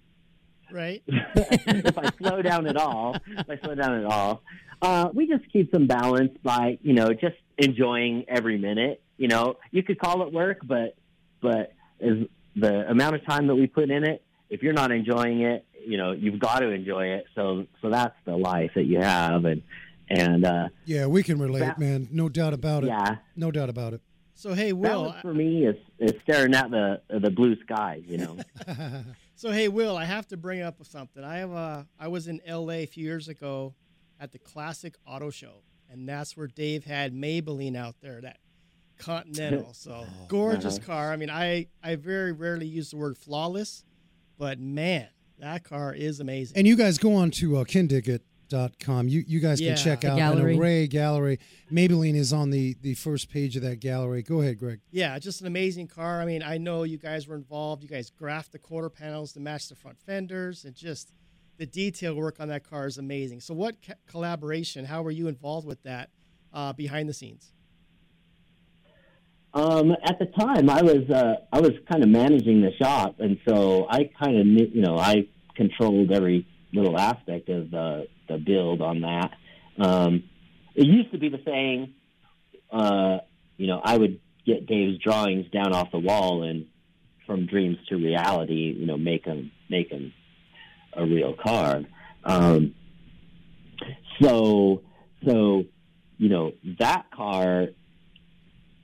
Right? if I slow down at all, if I slow down at all, uh, we just keep some balance by, you know, just enjoying every minute. You know, you could call it work, but, but is the amount of time that we put in it, if you're not enjoying it, you know, you've got to enjoy it. So, so that's the life that you have. And, and, uh, yeah, we can relate, That- man. No doubt about it. yeah, No doubt about it. So hey, Will. balance for me is, is staring at the, the blue skies, you know? So hey, Will, I have to bring up something. I have a, I was in L.A. a few years ago at the Classic Auto Show, and that's where Dave had Maybelline out there, that Continental. So gorgeous car. I mean, I I very rarely use the word flawless, but man, that car is amazing. And you guys go on to uh, kindigit.com. You you guys Yeah. can check The out gallery. an array gallery. Maybelline is on the the first page of that gallery. Go ahead, Greg. Yeah, just an amazing car. I mean, I know you guys were involved. You guys graphed the quarter panels to match the front fenders, and just the detail work on that car is amazing. So, what co- collaboration? How were you involved with that uh, behind the scenes? Um, at the time, I was uh, I was kind of managing the shop, and so I kind of knew, you know I controlled every little aspect of the the build on that. Um, it used to be the saying, uh, you know, I would get Dave's drawings down off the wall and from dreams to reality, you know, make them make them a real car. Um, so so you know that car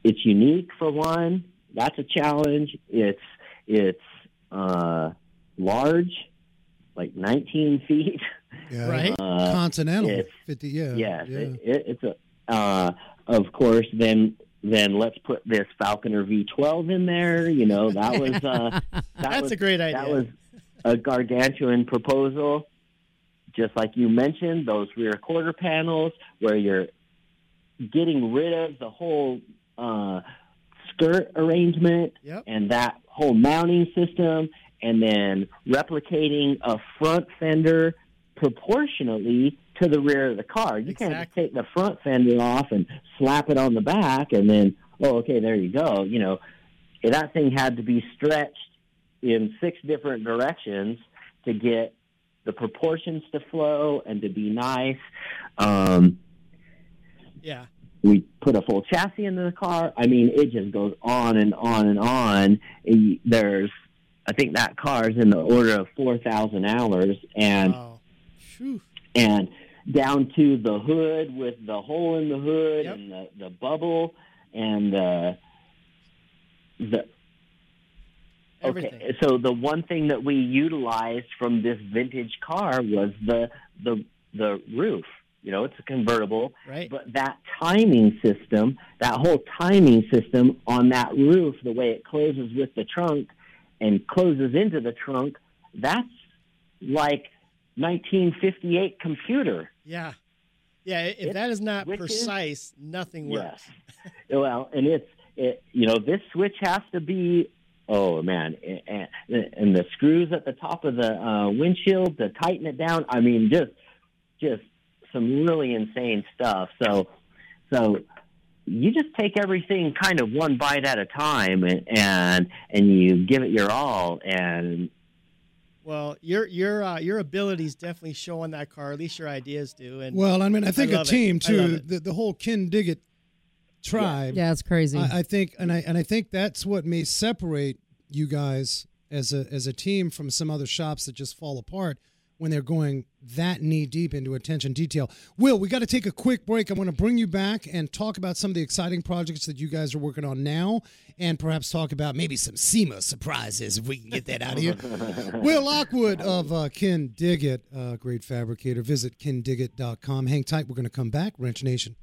it's unique for one that's a challenge it's it's uh, large like 19 feet Yeah. Right. uh, Continental. it's- 50, yeah. yes yeah. it, it, it's a uh, of course then then let's put this Falconer v12 in there you know that was uh that That's was, a great idea. that was a gargantuan proposal just like you mentioned those rear quarter panels where you're getting rid of the whole uh, skirt arrangement Yep. and that whole mounting system and then replicating a front fender proportionally to the rear of the car. You can't just take the front fender off and slap it on the back and then, oh, okay, there you go. You know, that thing had to be stretched in six different directions to get the proportions to flow and to be nice. Um, Yeah. we put a full chassis into the car. I mean, it just goes on and on and on. There's, I think that car is in the order of four thousand hours, and Wow. And down to the hood with the hole in the hood Yep. and the the bubble and uh, the Everything. Okay, so the one thing that we utilized from this vintage car was the the the roof. You know, it's a convertible, Right. but that timing system, that whole timing system on that roof, the way it closes with the trunk and closes into the trunk, that's like 1958 computer. Yeah. Yeah. If It that is not precise, nothing works. Yes. well, and it's it, you know this switch has to be oh man, and, and the screws at the top of the uh, windshield to tighten it down. I mean, just just some really insane stuff. So so you just take everything kind of one bite at a time and and, and you give it your all and Well, your your uh, your abilities definitely show on that car. At least your ideas do. And Well, I mean, I think a love it. team too. The, the whole Kindig-It tribe. Yeah, it's crazy. I, I think, and I and I think that's what may separate you guys as a as a team from some other shops that just fall apart when they're going that knee deep into attention detail. Will, we got to take a quick break. I want to bring you back and talk about some of the exciting projects that you guys are working on now, and perhaps talk about maybe some SEMA surprises if we can get that out of here. Will Lockwood of uh, Kindig-It, uh, great fabricator. Visit kindigit.com. Hang tight. We're going to come back. Wrench Nation.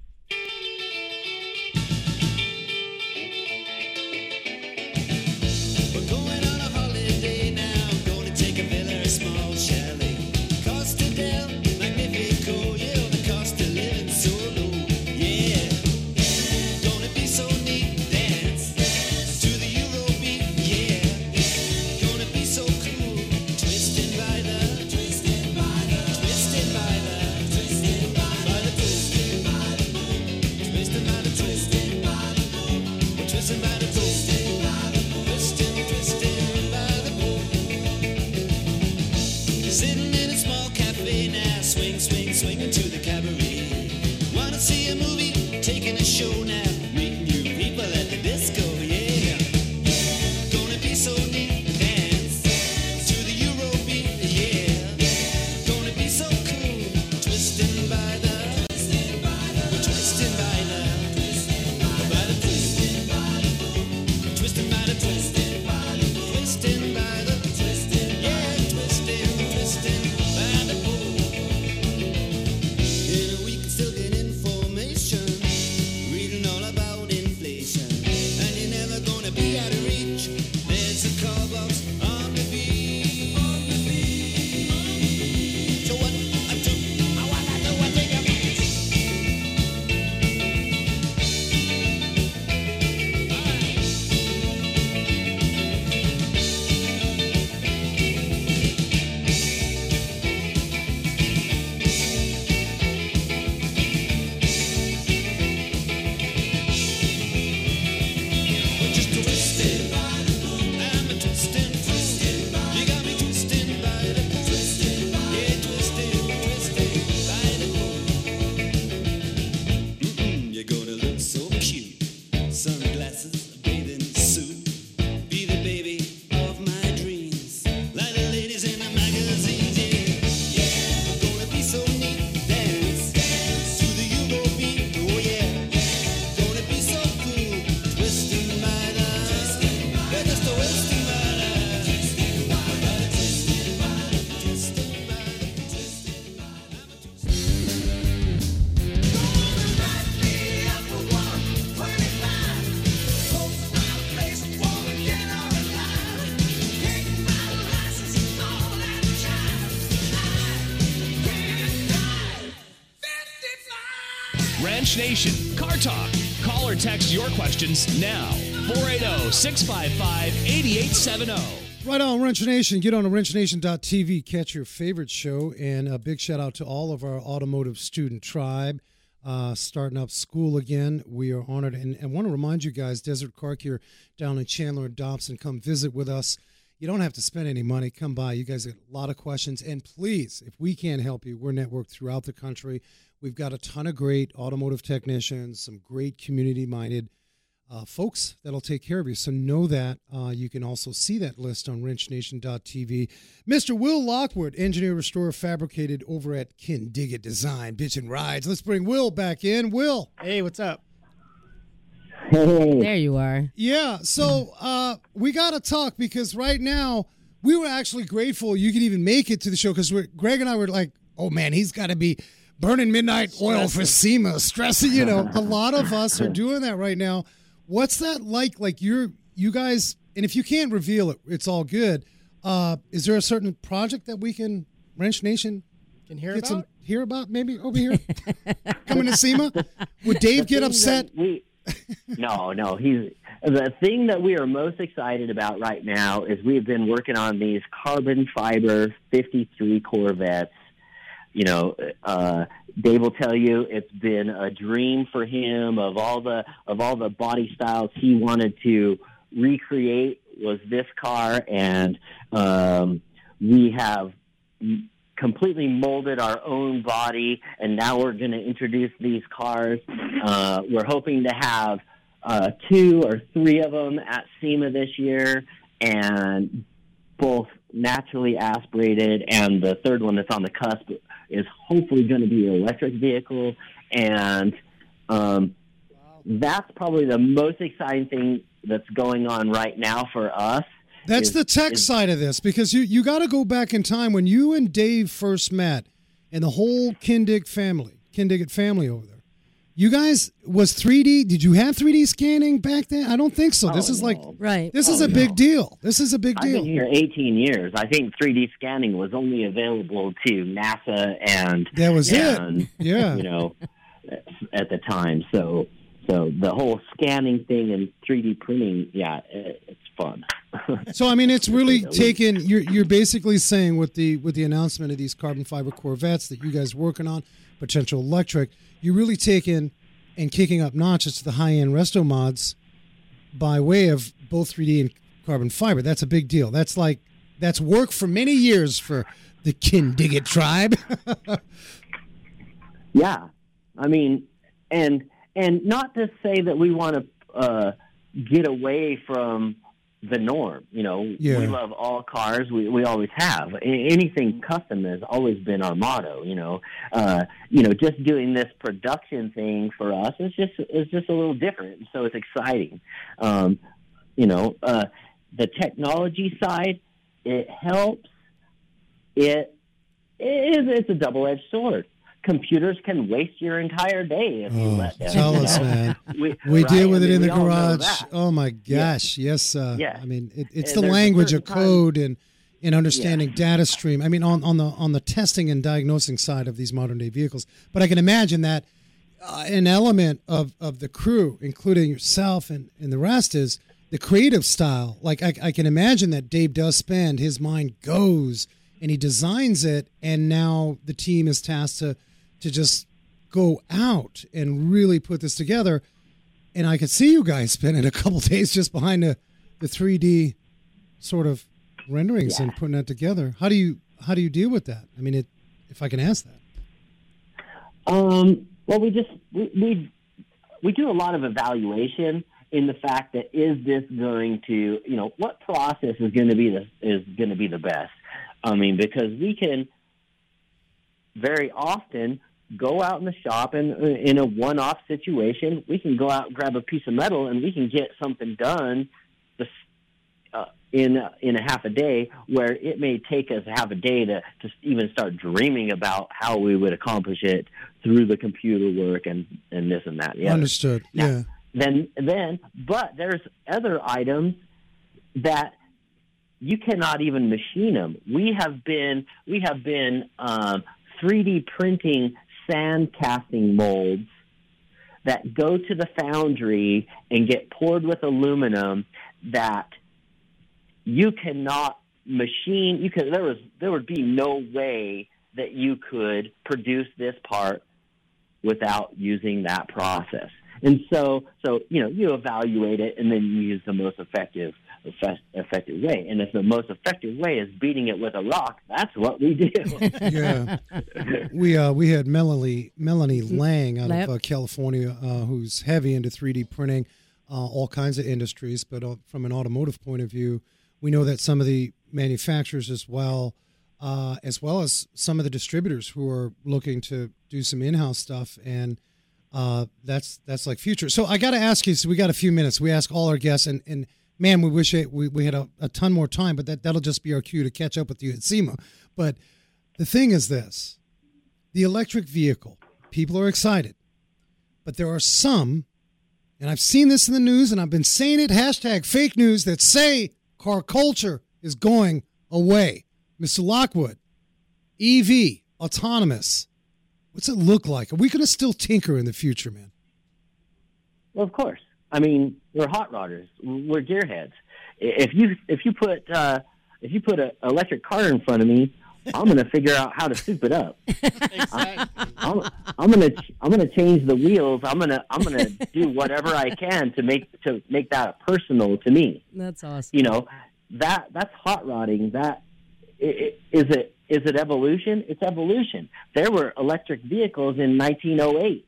Car Talk. Call or text your questions now. oh, 480 655 8870. Right on Wrench Nation. Get on wrenchnation.tv. Catch your favorite show. And a big shout out to all of our automotive student tribe uh, starting up school again. We are honored. And, and want to remind you guys Desert Car Care down in Chandler and Dobson. Come visit with us. You don't have to spend any money. Come by. You guys got a lot of questions. And please, if we can't help you, we're networked throughout the country. We've got a ton of great automotive technicians, some great community minded uh, folks that'll take care of you. So know that. Uh, you can also see that list on wrenchnation.tv. Mr. Will Lockwood, engineer, restorer, fabricated over at Kindig-It Design, Bitchin' Rides. Let's bring Will back in. Will. Hey, what's up? Hey, There you are. Yeah, so uh, we got to talk because right now we were actually grateful you could even make it to the show because Greg and I were like, oh man, he's got to be burning midnight oil for SEMA, stressing. You know, a lot of us are doing that right now. What's that like? Like you're, you guys, and if you can't reveal it, it's all good. Uh, is there a certain project that we can, Wrench Nation, Can hear get about? some hear about maybe over here coming to SEMA? Would Dave get upset? We, no, no. He's the thing that we are most excited about right now is we've been working on these carbon fiber 53 Corvettes. You know, uh, Dave will tell you it's been a dream for him of all the of all the body styles he wanted to recreate was this car, and um, we have completely molded our own body, and now we're going to introduce these cars. Uh, we're hoping to have uh, two or three of them at SEMA this year, and both naturally aspirated, and the third one that's on the cusp is hopefully going to be an electric vehicle, and um, that's probably the most exciting thing that's going on right now for us. That's is- the tech is- side of this because you you got to go back in time when you and Dave first met, and the whole Kindig family, Kindig-It family over there. You guys was 3D. Did you have 3D scanning back then? I don't think so. This Oh, is like no. Right. this is Oh, a big deal. This is a big I've been deal. here 18 years. I think 3D scanning was only available to NASA and That was and, it. Yeah. you know at the time. So so the whole scanning thing and 3D printing, yeah, it, it's fun. So I mean, it's really taken. You're you're basically saying with the with the announcement of these carbon fiber Corvettes that you guys working on potential electric, you're really taking and kicking up notches to the high end resto mods by way of both 3D and carbon fiber. That's a big deal. That's like that's work for many years for the Kindig-It tribe. Yeah, I mean, and and not to say that we want to uh, get away from the norm. You know, Yeah. we love all cars. We we always have. Anything custom has always been our motto. You know, uh, you know, just doing this production thing for us is just is just a little different. So it's exciting. Um, you know, uh, the technology side it helps. It is it's a double edged sword. Computers can waste your entire day if you Oh, let them. tell us, know? man. We, We right? deal with I it in the we all know garage. Oh my gosh, yes. Uh, Yeah. I mean, it, it's And the language of certain time- code and and understanding data stream. I mean, on on the on the testing and diagnosing side of these modern day vehicles. But I can imagine that uh, an element of of the crew, including yourself and and the rest, is the creative style. Like I, I can imagine that Dave does spend his mind goes and he designs it, and now the team is tasked to to just go out and really put this together and I could see you guys spending a couple days just behind the the 3D sort of renderings and putting that together. How do you how do you deal with that? I mean, it if I can ask that. Um, well, we just we, we we do a lot of evaluation in the fact that is this going to you know what process is going to be the is going to be the best. I mean, because we can very often go out in the shop and uh, in a one-off situation, we can go out and grab a piece of metal and we can get something done uh, in in a half a day, where it may take us half a day to to even start dreaming about how we would accomplish it through the computer work and and this and that. other. Understood. Now, yeah. Then then, but there's other items that you cannot even machine them. We have been we have been um, 3D printing sand casting molds that go to the foundry and get poured with aluminum that you cannot machine you could there was there would be no way that you could produce this part without using that process. And so so you know you evaluate it and then you use the most effective effect, effective way and if the most effective way is beating it with a rock that's what we do yeah, we uh, we had Melanie Melanie Lang out Yep. of uh, California, uh, who's heavy into 3D printing, uh, all kinds of industries. But uh, from an automotive point of view, we know that some of the manufacturers as well, uh, as well as some of the distributors who are looking to do some in-house stuff, and uh, that's that's like future. So I got to ask you. So we got a few minutes. We ask all our guests, and and man, we wish it, we we had a, a ton more time, but that that'll just be our cue to catch up with you at SEMA. But the thing is this the electric vehicle, people are excited, but there are some, and I've seen this in the news and I've been saying it hashtag fake news that say car culture is going away. Mr. Lockwood, EV, autonomous. What's it look like? Are we going to still tinker in the future, man? Well, of course. I mean, we're hot rodders. We're gearheads. If you if you put uh, if you put an electric car in front of me, I'm going to figure out how to soup it up. Exactly. I'm, I'm going to I'm going to change the wheels. I'm going to I'm going to do whatever I can to make to make that personal to me. That's awesome. You know, that that's hot rodding. That i- i- is it is it evolution? It's evolution. There were electric vehicles in 1908.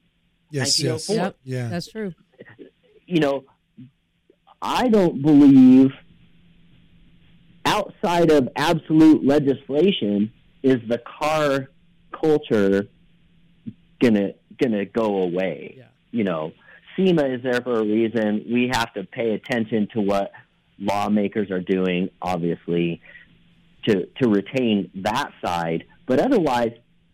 Yes, yes. Yep, Yeah. that's true. you know, I don't believe outside of absolute legislation is the car culture gonna gonna go away. Yeah. You know, SEMA is there for a reason. We have to pay attention to what lawmakers are doing, obviously, to to retain that side. But otherwise,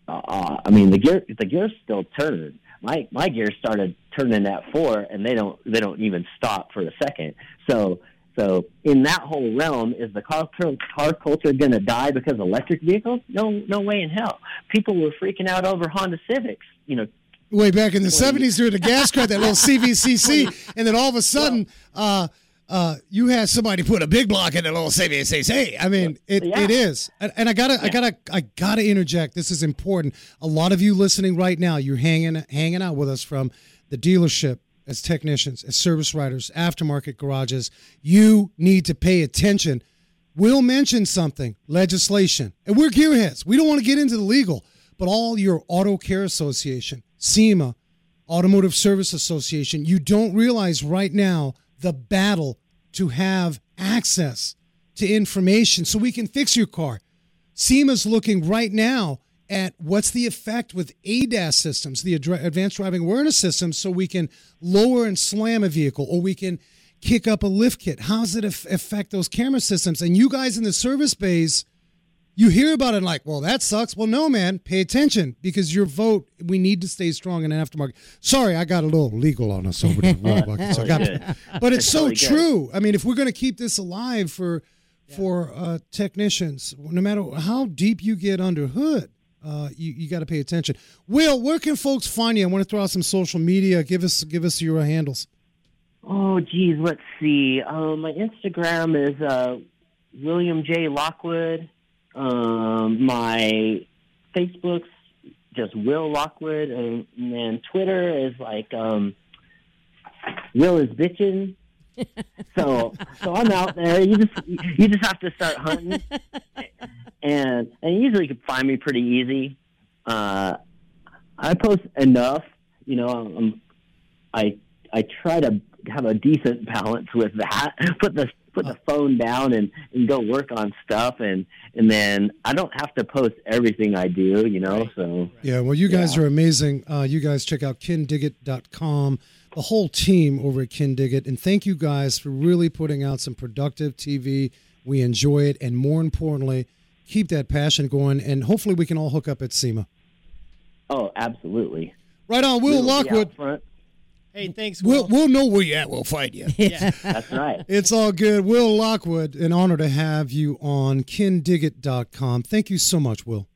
uh, I mean, the gear the gears still turn. My my gears started turning at four, and they don't they don't even stop for a second. So so in that whole realm, is the car car culture going to die because of electric vehicles? No no way in hell. People were freaking out over Honda Civics. You know, Way back in the 70s during the gas cut, that little CVCC, and then all of a sudden, uh, uh, you had somebody put a big block in the little CVCC. I mean, it, Yeah. it is. And, and I gotta, I gotta, I gotta interject. This is important. A lot of you listening right now, you're hanging, hanging out with us from the dealership as technicians, as service writers, aftermarket garages. You need to pay attention. We'll mention something, legislation, and we're gearheads. We don't want to get into the legal, but all your Auto Care Association, SEMA, Automotive Service Association, you don't realize right now the battle to have access to information so we can fix your car. SEMA's looking right now at what's the effect with ADAS systems, the Advanced Driving Awareness Systems, so we can lower and slam a vehicle or we can kick up a lift kit. How does it affect those camera systems? And you guys in the service bays, you hear about it and like, well, that sucks. Well, no, man, pay attention because your vote, we need to stay strong in an aftermarket. Sorry, I got a little legal on us over there. so I but it's so Totally good. true. I mean, if we're going to keep this alive for for uh, technicians, no matter how deep you get under hood, uh, you, you got to pay attention. Will, where can folks find you? I want to throw out some social media. Give us give us your uh, handles. Oh, geez, let's see. Um, my Instagram is uh, William J. Lockwood. Um, my Facebook's just Will Lockwood, and, and then Twitter is like um, Will is bitching. so, so I'm out there. You just you just have to start hunting, and and usually you can find me pretty easy. Uh, I post enough, you know. I'm, I I try to have a decent balance with that. Put the put the phone down and, and go work on stuff and and then I don't have to post everything I do, you know. So Yeah, well, you guys are amazing. Uh, you guys check out kindigit.com, the whole team over at Kindig-It. And thank you guys for really putting out some productive TV. We enjoy it. And more importantly, keep that passion going. And hopefully we can all hook up at SEMA. oh, absolutely. Right on, Will We'll be out Lockwood. Front. Hey, thanks, We'll, we'll know where you at. We'll find you. yeah, That's right. It's all good. Will Lockwood, an honor to have you on kindigit.com. Thank you so much, Will.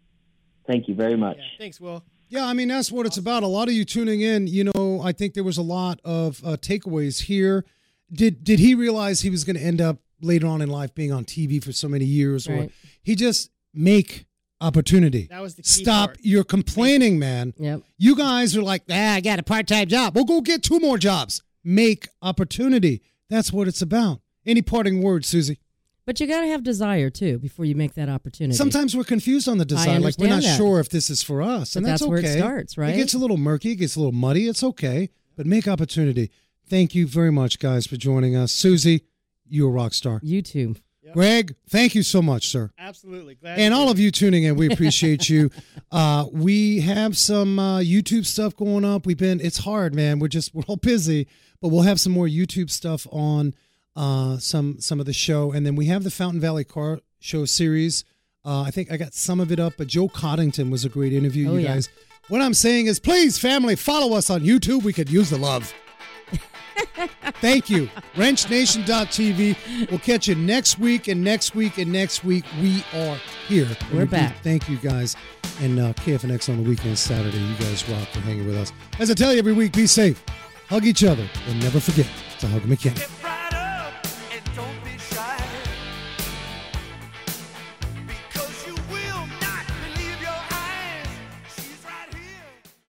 Thank you very much. Yeah, thanks, Will. Yeah, I mean that's what it's about. A lot of you tuning in, you know, I think there was a lot of uh, takeaways here. Did did he realize he was going to end up later on in life being on TV for so many years, or he just make opportunity? That was the key Stop part. your complaining, man. Yep. You guys are like, ah, I got a part time job. Well, go get two more jobs. Make opportunity. That's what it's about. Any parting words, Susie? But you got to have desire too before you make that opportunity. Sometimes we're confused on the desire, Like we're not that. sure if this is for us, But and that's, that's where it starts, right? It gets a little murky. It gets a little muddy. It's okay, but make opportunity. Thank you very much, guys, for joining us. Susie, you're a rock star. YouTube. Greg, thank you so much, sir. Absolutely. Glad And all of you tuning in, we appreciate you. Uh, we have some uh, YouTube stuff going up. We've been, it's hard, man. We're just, we're all busy, but we'll have some more YouTube stuff on uh, some some of the show. And then we have the Fountain Valley Car Show series. Uh, I think I got some of it up, but Joe Coddington was a great interview, Oh, you yeah. guys. What I'm saying is, please, family, follow us on YouTube. We could use the love. Thank you. WrenchNation.tv. We'll catch you next week and next week and next week. We are here. We're We back. Thank you guys. And uh, KFNX on the weekend, Saturday. You guys rock for hanging with us. As I tell you every week, be safe, hug each other, and never forget to hug mechanic.